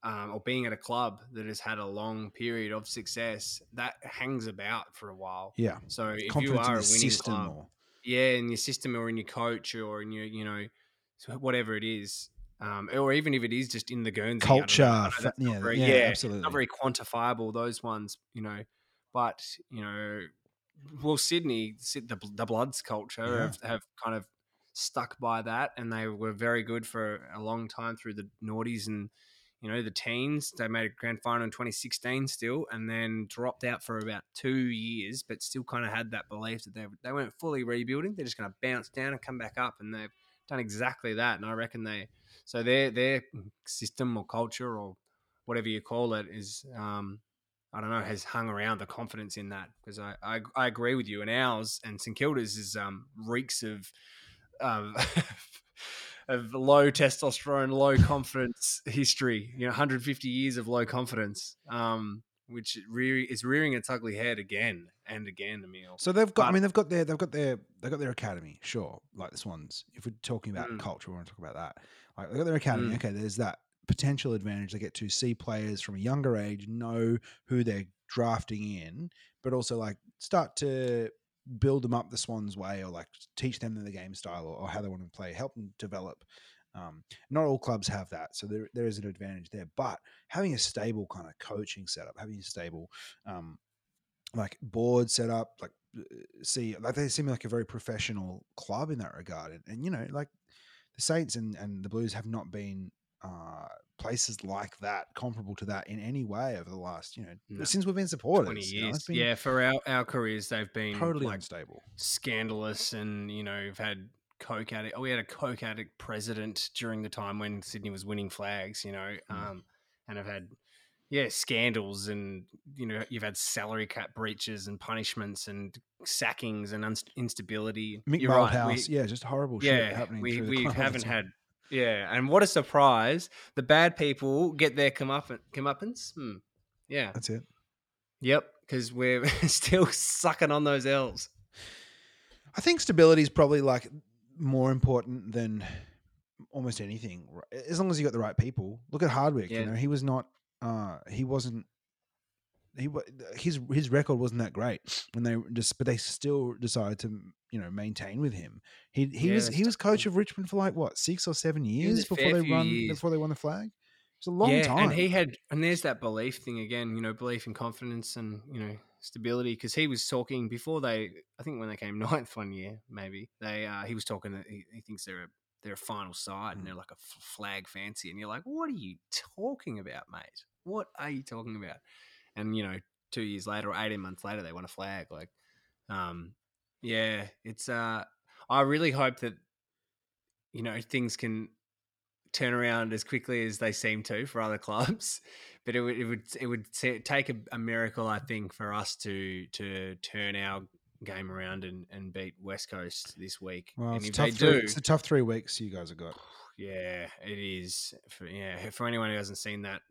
um, or being at a club that has had a long period of success that hangs about for a while. Yeah, So if you are a winning system. club, Or, yeah, in your system or in your coach or in your, you know, whatever it is, um, or even if it is just in the Guernsey I don't know. culture, know fa- not yeah, very- yeah, absolutely. not very quantifiable. Those ones, you know, but you know, well, Sydney, the the Bloods culture Yeah. have, have kind of stuck by that, and they were very good for a long time through the noughties and you know the teens. They made a grand final in 2016 still, and then dropped out for about two years, but still kind of had that belief that they they weren't fully rebuilding. They're just going to bounce down and come back up, and they've done exactly that. And I reckon they so their their system or culture or whatever you call it is um, I don't know has hung around the confidence in that because I, I I agree with you and ours and St Kilda's is um, reeks of um, <laughs> of low testosterone, low confidence history. You know, 150 years of low confidence, um, which re- is rearing its ugly head again and again. Emil. So they've got. I mean, they've got their. They've got their. They've got their academy. Sure, like the Swans. If we're talking about Mm. culture, we want to talk about that. Like they've got their academy. Mm. Okay, there's that. potential advantage. They get to see players from a younger age, know who they're drafting in, but also like start to build them up the Swans way or like teach them the game style or, or how they want to play, help them develop. Um, not all clubs have that, so there, there is an advantage there. But having a stable kind of coaching setup, having a stable um, like board setup, like uh, see, like they seem like a very professional club in that regard. And, and you know, like the Saints and, and the Blues have not been uh, places like that, comparable to that in any way over the last, you know, No. since we've been supporters. Twenty you know, years, been yeah. For our, our careers, they've been totally like unstable. scandalous, and you know, we've had coke addict. Oh, we had a coke addict president during the time when Sydney was winning flags. You know, Mm. um, and I've had yeah scandals, and you know, you've had salary cap breaches and punishments and sackings and unst- instability. Mick You're right, Malthouse, we- yeah, just horrible shit yeah, happening. we we club all the haven't <laughs> had. Yeah, and what a surprise! The bad people get their comeuppance. comeuppance? Hmm. Yeah. That's it. Yep. Because we're <laughs> still sucking on those L's. I think stability is probably like more important than almost anything. As long as you got the right people. Look at Hardwick. Yeah. You know, he was not. Uh, he wasn't. He his his record wasn't that great when they just, but they still decided to you know maintain with him. He he Yeah, was he was coach of Richmond for like what six or seven years before they run years. before they won the flag. It's a long yeah, time. and he had, and there's that belief thing again. You know, belief and confidence and you know stability. Because he was talking before they, I think when they came <laughs> ninth one year, maybe they, uh, he was talking that he, he thinks they're a they're a final side Mm. and they're like a f- flag fancy, and you're like, what are you talking about, mate? What are you talking about? And you know, two years later or eighteen months later, they won a flag. Like, um, yeah, it's. uh I really hope that you know things can turn around as quickly as they seem to for other <laughs> clubs. But it would it would it would take a, a miracle, I think, for us to to turn our game around and, and beat West Coast this week. well, and it's, if tough they three, do, it's a tough three weeks you guys have got. Yeah, it is. For, yeah, for anyone who hasn't seen that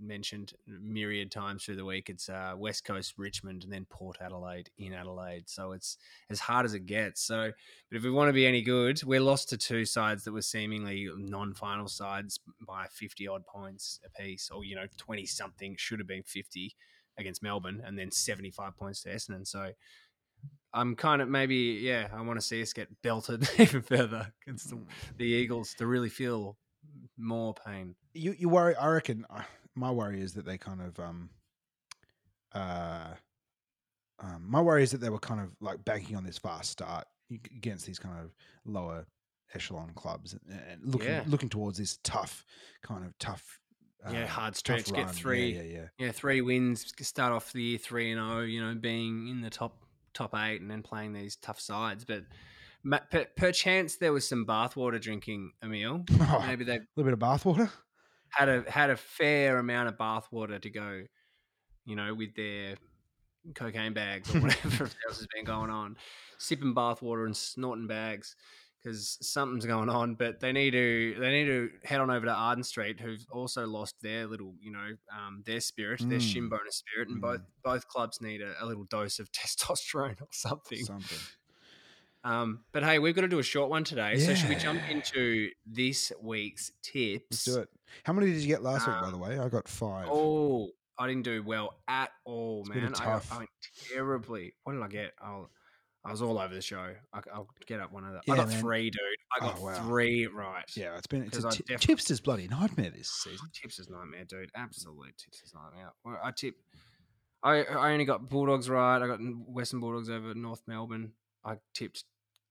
mentioned myriad times through the week, it's uh, West Coast, Richmond, and then Port Adelaide in Adelaide. So it's as hard as it gets. So, but if we want to be any good, we're lost to two sides that were seemingly non-final sides by fifty odd points apiece, or you know, twenty something should have been fifty against Melbourne, and then seventy-five points to Essendon. So. I'm kind of maybe yeah. I want to see us get belted <laughs> even further against the the Eagles to really feel more pain. you you worry. I reckon uh, my worry is that they kind of um uh um my worry is that they were kind of like banking on this fast start against these kind of lower echelon clubs and, and looking Yeah. looking towards this tough kind of tough Yeah, um, hard stretch, get three. yeah yeah, yeah. Yeah, three wins, start off the year three and zero. You know, being in the top top eight and then playing these tough sides. But per, perchance there was some bathwater drinking, Emil. <laughs> Oh, Maybe they a little bit of bathwater had a had a fair amount of bathwater to go. You know, with their cocaine bags or <laughs> whatever else has been going on, sipping bathwater and snorting bags because something's going on. But they need to they need to head on over to Arden Street, who've also lost their little you know um, their spirit, their Mm. shin boner spirit, and both both clubs need a, a little dose of <laughs> testosterone or something. something Um, but hey, we've got to do a short one today, so should we jump into this week's tips? let's do it how many did you get last week by Um, the way I got five Oh, I didn't do well at all, It's man. I. I went terribly. What did I get? I'll, I was all over the show. I, will get up one of the. Yeah, I got man. three, dude. I oh, got Oh, wow. three right. yeah it's been it's a definitely- tipster's bloody nightmare this season Tips is nightmare, dude. Absolute tips is nightmare. I tip. I I only got Bulldogs right. I got Western Bulldogs over North Melbourne. I tipped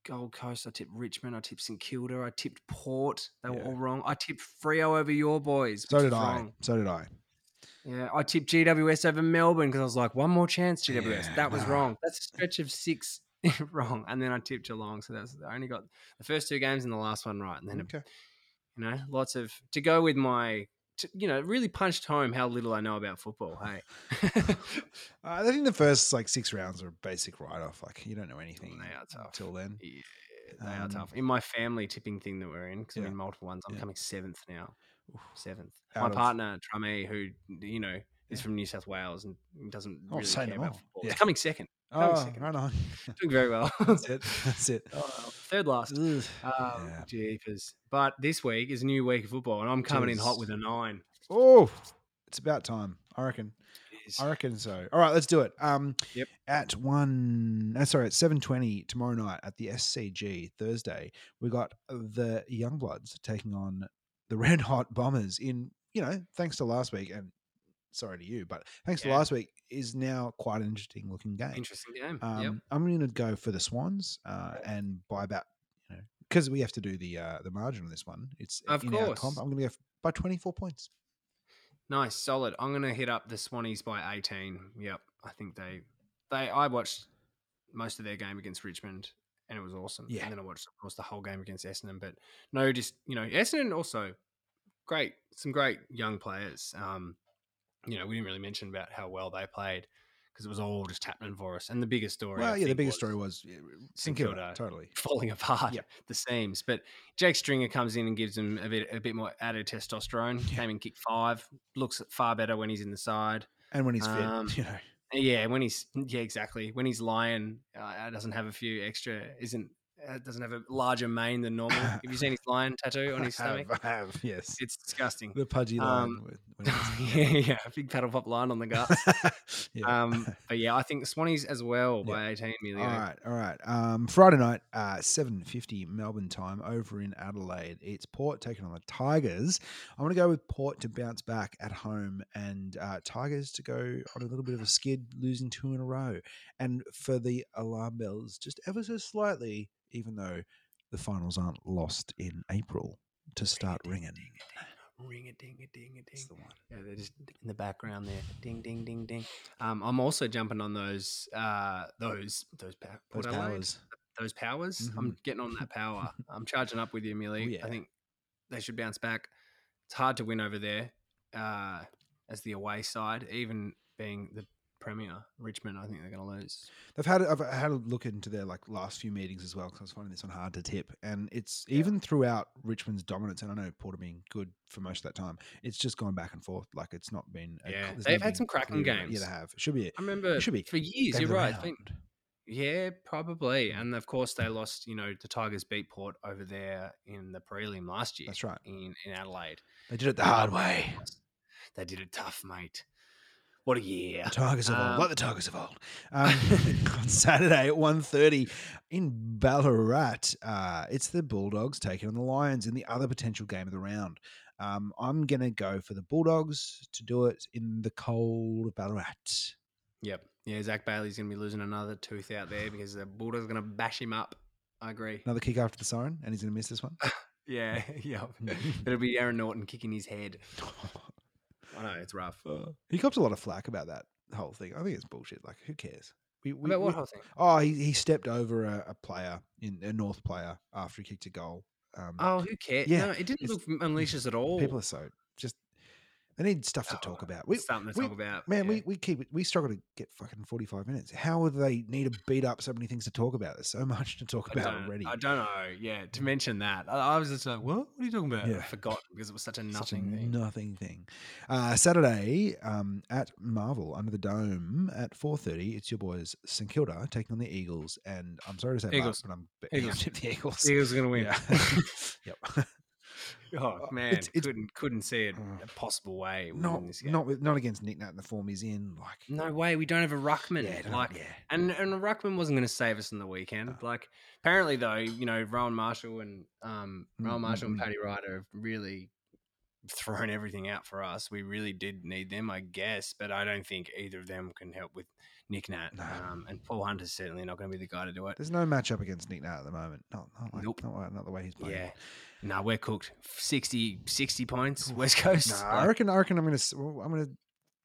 Gold Coast. I tipped Richmond. I tipped St Kilda. I tipped Port. They were Yeah. all wrong. I tipped Freo over your boys. so did I wrong. so did I Yeah, I tipped GWS over Melbourne because I was like, one more chance, GWS. Yeah, that was wrong. That's a stretch of six <laughs> wrong. And then I tipped Geelong. So that's I only got the first two games and the last one right. And then, okay you know, lots of to go with my, to, you know, really punched home how little I know about football. Hey, Uh, <laughs> I think the first like six rounds are a basic write off. Like you don't know anything They are tough. until then. yeah, they are Um, tough. In my family tipping thing that we're in, because I'm Yeah. in multiple ones, I'm Yeah. coming seventh now. Seventh. Out my of- partner, Trame, who, you know, is Yeah. from New South Wales and doesn't Oh, really care about football. Yeah. He's coming second. Oh, right on. <laughs> Doing very well. That's <laughs> it. That's it. Oh, third last. Um, Yeah. jeepers. But this week is a new week of football, and I'm coming in hot with a nine. Oh, it's about time. I reckon. I reckon so. All right, let's do it. Um, Yep. At one, uh, sorry, at seven twenty tomorrow night at the SCG Thursday, we got the Youngbloods taking on the <laughs> Red Hot Bombers. In you know, thanks to last week, and sorry to you, but thanks to last week, is now quite an interesting looking game. Interesting game. Um, yep. I'm going to go for the Swans uh, and buy about, you know, because we have to do the uh, the margin on this one. It's Of in our course. comp. I'm going to go by 24 points. Nice, solid. I'm gonna hit up the Swannies by 18. Yep, I think they they. I watched most of their game against Richmond, and it was awesome. Yeah. and then I watched, of course, the whole game against Essendon. But no, just you know, Essendon also great, some great young players. Um, you know, we didn't really mention about how well they played because it was all just happening for us. And the biggest story, I Well, yeah, the biggest was story was yeah, St Kilda, totally. falling apart Yep. the seams. But Jake Stringer comes in and gives him a bit a bit more added testosterone. Yeah. Came in kick five, looks far better when he's in the side. And when he's fit, Um, <laughs> you know, Yeah, when he's yeah exactly when he's lying, uh, doesn't have a few extra isn't doesn't have a larger mane than normal. <laughs> have you seen his lion tattoo on his I have, stomach? I have, yes. It's disgusting. the pudgy lion. um, with- <laughs> yeah, yeah, a big paddle pop line on the <laughs> guts. yeah. Um, but yeah, I think the Swannies as well by eighteen all million. right, all right. Um, Friday night, uh, seven fifty Melbourne time over in Adelaide. It's Port taking on the Tigers. I'm going to go with Port to bounce back at home, and uh, Tigers to go on a little bit of a skid, losing two in a row, and for the alarm bells just ever so slightly, even though the finals aren't lost in April to start ringing. Ring a ding a ding a ding. That's the one. Yeah, they're just in the background there. Ding ding ding ding. Um, I'm also jumping on those uh those those pow- Those powers. Those powers. I'm getting on that power. <laughs> I'm charging up with you, Millie. Oh, yeah. I think they should bounce back. It's hard to win over there uh, as the away side, even being the premier. Richmond, I think they're going to lose. They've had I've had a look into their like last few meetings as well because I was finding this one hard to tip, and it's Yeah. even throughout Richmond's dominance. And I know Porter being good for most of that time, it's just gone back and forth. Like it's not been. a- Yeah, they've had some cracking games. Yeah, they have. It should be. I remember It should be for years. You're right. Yeah, probably. And of course, they lost. You know, the Tigers beat Port over there in the prelim last year. That's right. In in Adelaide. They did it the hard way. They did it tough, mate. What a year. Tigers of old, Um, like the Tigers of old. Um, <laughs> on Saturday at 1.30 in Ballarat, uh, it's the Bulldogs taking on the Lions in the other potential game of the round. Um, I'm going to go for the Bulldogs to do it in the cold of Ballarat. Yep. Yeah, Zac Bailey's going to be losing another tooth out there because the Bulldogs are going to bash him up. I agree. Another kick after the siren, and he's going to miss this one. <laughs> Yeah, <laughs> yeah. It'll be Aaron Naughton kicking his head. I know, it's rough. he cops a lot of flack about that whole thing. I think it's bullshit. Like, who cares? We, we, About what we- whole thing? oh, he, he stepped over a, a player in a North player after he kicked a goal. Um, Oh, who cares? Yeah, no, it didn't look malicious at all. people are so they need stuff to talk Oh, about. We, something to we- talk about. man, yeah. we, we keep it. We struggle to get fucking forty five minutes. How would they need to beat up so many things to talk about? There's so <laughs> much to talk I about already. I don't know. Yeah, to mention that, I, I was just like, "What? What are you talking about?" Yeah. I forgot because it was such a Such a nothing thing. nothing thing. Uh, Saturday um, at Marvel under the dome at four thirty. It's your boys St Kilda taking on the Eagles, and I'm sorry to say, Eagles. Mark, but I'm Eagles. Eagles. <laughs> the Eagles. Eagles are going to win. Yeah. <laughs> yep. Oh Uh, man, it's- it's- couldn't couldn't see it Mm. a possible way. not this game. not with, not against Nic Nat in the form he's in. Like no way. We don't have a ruckman. yeah, like, yeah. and and Ruckman wasn't going to save us in the weekend. No. Like, apparently though, you know, Rowan Marshall and um, Mm, Rowan mm, Marshall and mm. Paddy Ryder have really thrown everything out for us. We really did need them, I guess, but I don't think either of them can help with Nic Nat. No. Um, and Paul Hunter's certainly not going to be the guy to do it. There's no matchup against Nic Nat at the moment. Not, not, like, Nope. not, not the way he's playing. Yeah. No, we're cooked. 60, 60 points, West Coast. Like, I reckon. I reckon I'm going to. I'm going to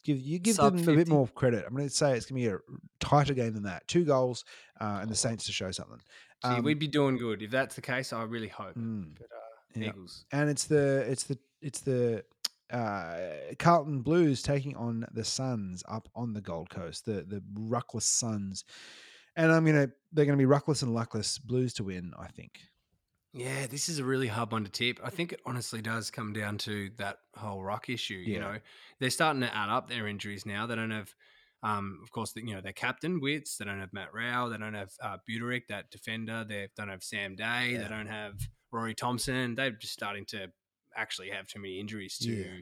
give you give Sub them a bit 50. more credit. I'm going to say it's going to be a tighter game than that. Two goals, uh, and the Saints to show something. gee, Um, we'd be doing good. If that's the case, I really hope. mm, But uh, yeah. Eagles. and it's the it's the it's the uh, Carlton Blues taking on the Suns up on the Gold Coast. The the ruckless Suns, and I'm gonna they're gonna be ruckless and luckless Blues to win. I think. Yeah, this is a really hard one to tip. I think it honestly does come down to that whole ruck issue. You Yeah. know, they're starting to add up their injuries now. They don't have Um, of course, you know their captain Witts. They don't have Matt Rowell. They don't have uh, Budarick, that defender. They don't have Sam Day. Yeah. They don't have Rory Thompson. They're just starting to actually have too many injuries to Yeah.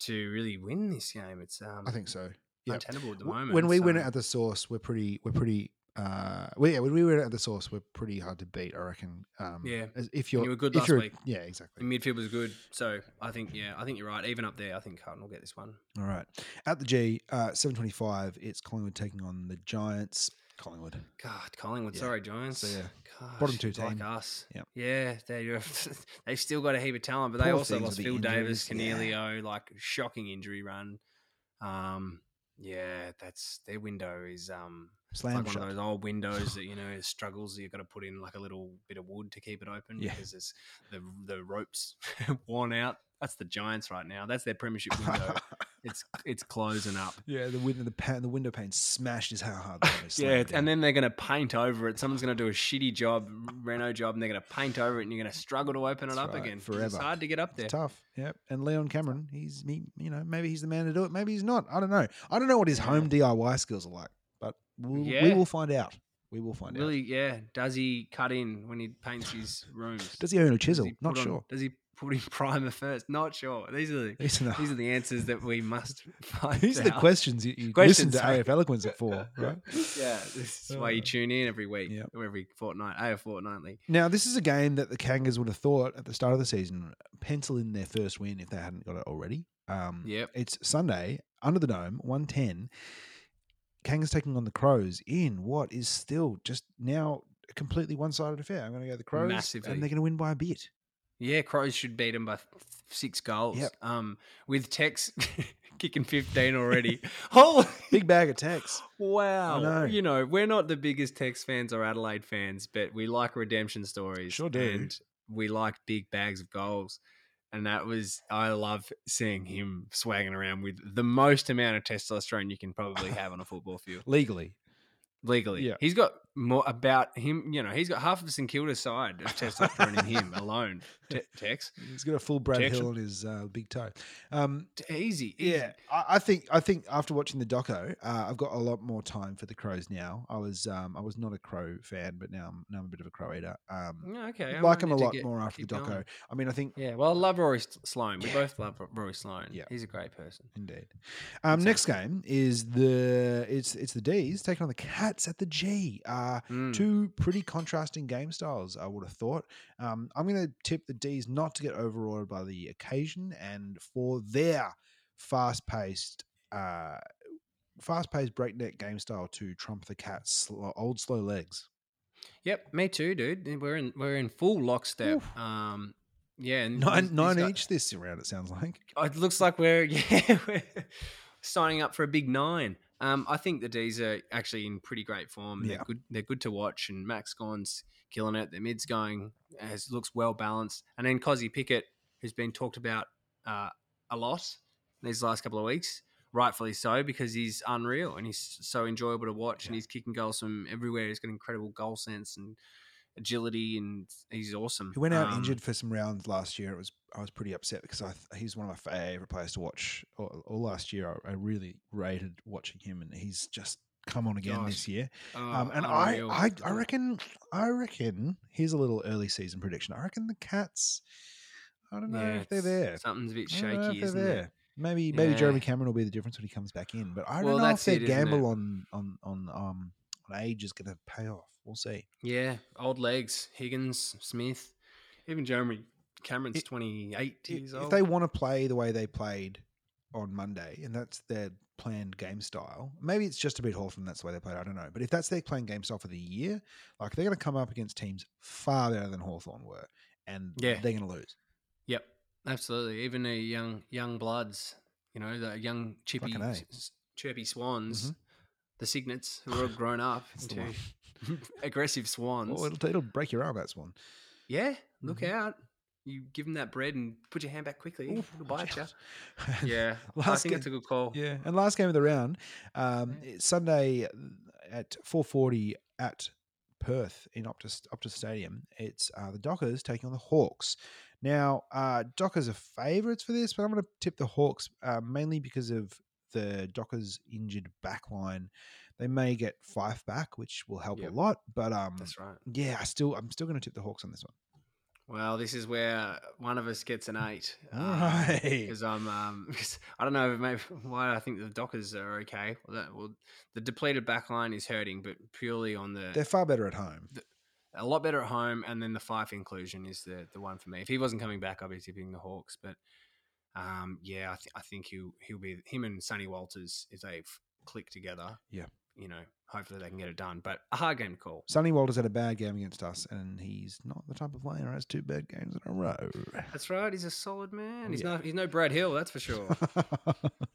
to really win this game. It's um, I think so. Yeah. untenable at the moment. When we win it at the source, we're pretty we're pretty uh well, yeah, when we were at the source, we're pretty hard to beat, I reckon. Um Yeah. if you're you were good last week. Yeah, exactly. the midfield was good, so I think yeah, I think you're right. Even up there, I think Carlton will get this one. All right. At the G, uh seven twenty five, it's Collingwood taking on the Giants. Collingwood. God, Collingwood. Yeah. Sorry, Giants. So, yeah, Gosh, bottom two like team. us. Yep. Yeah, they <laughs> they've still got a heap of talent, but they also lost Phil Davis, injuries, yeah. Like shocking injury run. Um, yeah, that's their window is um Slam like one of those old windows that <laughs> you know struggles. You've got to put in like a little bit of wood to keep it open Yeah. because it's the the ropes <laughs> worn out. That's the Giants right now. That's their premiership window. <laughs> it's it's closing up. yeah, the window the pan, the window pane smashed is how hard Yeah, it. and then they're going to paint over it. Someone's going to do a shitty job, reno job, and they're going to paint over it, and you're going to struggle to open it up right, again. forever. It's hard to get up there. It's tough. Yep. And Leon Cameron, he's he, you know, maybe he's the man to do it. Maybe he's not. I don't know. I don't know what his home DIY skills are like, but we'll, we will find out. We will find out. Really, yeah. Does he cut in when he paints his rooms? Does he own a chisel? Not on- sure. Does he put in <laughs> primer first? Not sure. These are the <laughs> These are the, these are the answers that we must <laughs> find. these are the questions you, you Questions, listen to sorry. AF Eloquence at for, right? yeah, this is why you Uh, tune in every week yep. or every fortnight. AF fortnightly. Now, this is a game that the Kangas would have thought at the start of the season pencil in their first win if they hadn't got it already. Um, Yep. It's Sunday under the dome, one ten. Kangas taking on the Crows in what is still just now a completely one sided affair. I'm going to go the Crows, Massively. and they're going to win by a bit. Yeah, Crows should beat them by six goals. Yep. Um, with Tex <laughs> kicking fifteen already. <laughs> Holy Big bag of Tex. wow! know. You know, we're not the biggest Tex fans or Adelaide fans, but we like redemption stories. Sure do. And we like big bags of goals. And that was, I love seeing him swagging around with the most amount of testosterone you can probably have on a football field legally. legally. Yeah. He's got more about him, you know, he's got half of the St Kilda's side of testosterone in him alone. <laughs> Te- Tex. He's got a full Brad Tex- Hill on his uh, big toe. Um, Easy. easy. Yeah, I, I think I think after watching the doco, uh, I've got a lot more time for the crows now. I was um, I was not a crow fan, but now I'm now I'm a bit of a crow eater. Um, Okay. I like him a lot get- more after the doco. going. I mean, I think Yeah, well, I love Rory Sloane. We Yeah. both love Rory Sloane. Yeah. he's a great person. indeed. Um, next game is the it's it's the D's taking on the Cats at the G. Uh, Mm. Two pretty contrasting game styles, I would have thought. Um, I'm going to tip the D's not to get overawed by the occasion and for their fast paced, uh, fast paced breakneck game style to trump the Cats' slow, old slow legs. Yep, me too, dude. We're in we're in full lockstep. Oof. Um, yeah, Nine, nine each this round, it sounds like. It looks like we're <laughs> yeah we're signing up for a big nine. Um, I think the D's are actually in pretty great form. Yeah. They're good. They're good to watch, and Max Gawn's killing it. Their mid's going as looks well balanced, and then Kozzy Pickett, who's been talked about uh, a lot these last couple of weeks, rightfully so, because he's unreal and he's so enjoyable to watch, and he's kicking goals from everywhere. He's got incredible goal sense and agility, and he's awesome. He went out Um, injured for some rounds last year. It was I was pretty upset because I he's one of my favorite players to watch. All, all last year, I, I really rated watching him, and he's just come on again this year. oh, Um, and I. I, I reckon, I reckon. Here's a little early season prediction. I reckon the Cats. I don't know Yeah, if they're there. Something's a bit I don't know shaky, isn't there. it? Maybe maybe Jeremy Cameron will be the difference when he comes back in. But I don't Well, know if their it, gamble on on on um on age is going to pay off. We'll see. Yeah, old legs. Higgins, Smith, even Jeremy Cameron's It- 28 I- years if old. they want to play the way they played on Monday, and that's their planned game style, maybe it's just to beat Hawthorn. That's the way they played. I don't know, but if that's their playing game style for the year, like they're going to come up against teams far better than Hawthorn were, and Yeah. they're going to lose. Yep, absolutely. Even the young young bloods, you know, the young chippy, Fucking A. s- s- chirpy swans, Mhm. the Cygnets, who are all <laughs> grown up into <laughs> aggressive swans. Oh, it'll, it'll break your arm. that swan. yeah, look Mhm. out. You give them that bread and put your hand back quickly. Oof, It'll bite you. <laughs> Yeah, I <laughs> Last think ga- it's a good call. Yeah, and last game of the round, um, Yeah. Sunday at four forty at Perth in Optus Optus Stadium. It's uh, the Dockers taking on the Hawks. Now, uh, Dockers are favourites for this, but I'm going to tip the Hawks uh, mainly because of the Dockers injured back line, they may get Fyfe back, which will help Yep. a lot. But um, That's right. yeah, I still I'm still going to tip the Hawks on this one. Well, this is where one of us gets an eight. All right. Because I'm, um, <laughs> 'cause I don't know maybe why I think the Dockers are okay. Well, that, well, the depleted back line is hurting, but purely on the They're far better at home. a lot better at home, and then the Fyfe inclusion is the the one for me. If he wasn't coming back, I'd be tipping the Hawks. But um, yeah, I, th- I think he'll he'll be him and Sonny Walters if they've clicked together. Yeah. You know, hopefully they can get it done. But a hard game to call. Sonny Walters had a bad game against us, and he's not the type of player who has two bad games in a row. That's right. He's a solid man. He's yeah. no he's no Brad Hill, that's for sure. <laughs>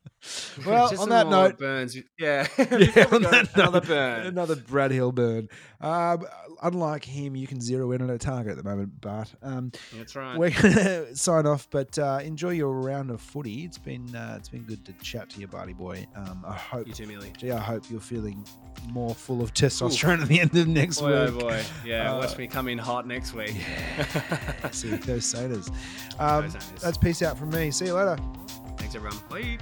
well, on that note, Burns. Yeah, yeah, on that another note, burn. another Brad Hill burn. Um, unlike him, you can zero in on a target at the moment, Bart. Um, That's right. we're gonna <laughs> sign off, but uh, enjoy your round of footy. It's been uh, it's been good to chat to you, Barty boy. Um, I hope, you too, Millie. gee, I hope you're feeling more full of testosterone at the end of next Boy, oh boy. Yeah, Uh, watch me come in hot next week. <laughs> See those sodas. Um, Those that's peace out from me. See you later. Thanks, everyone. Bye.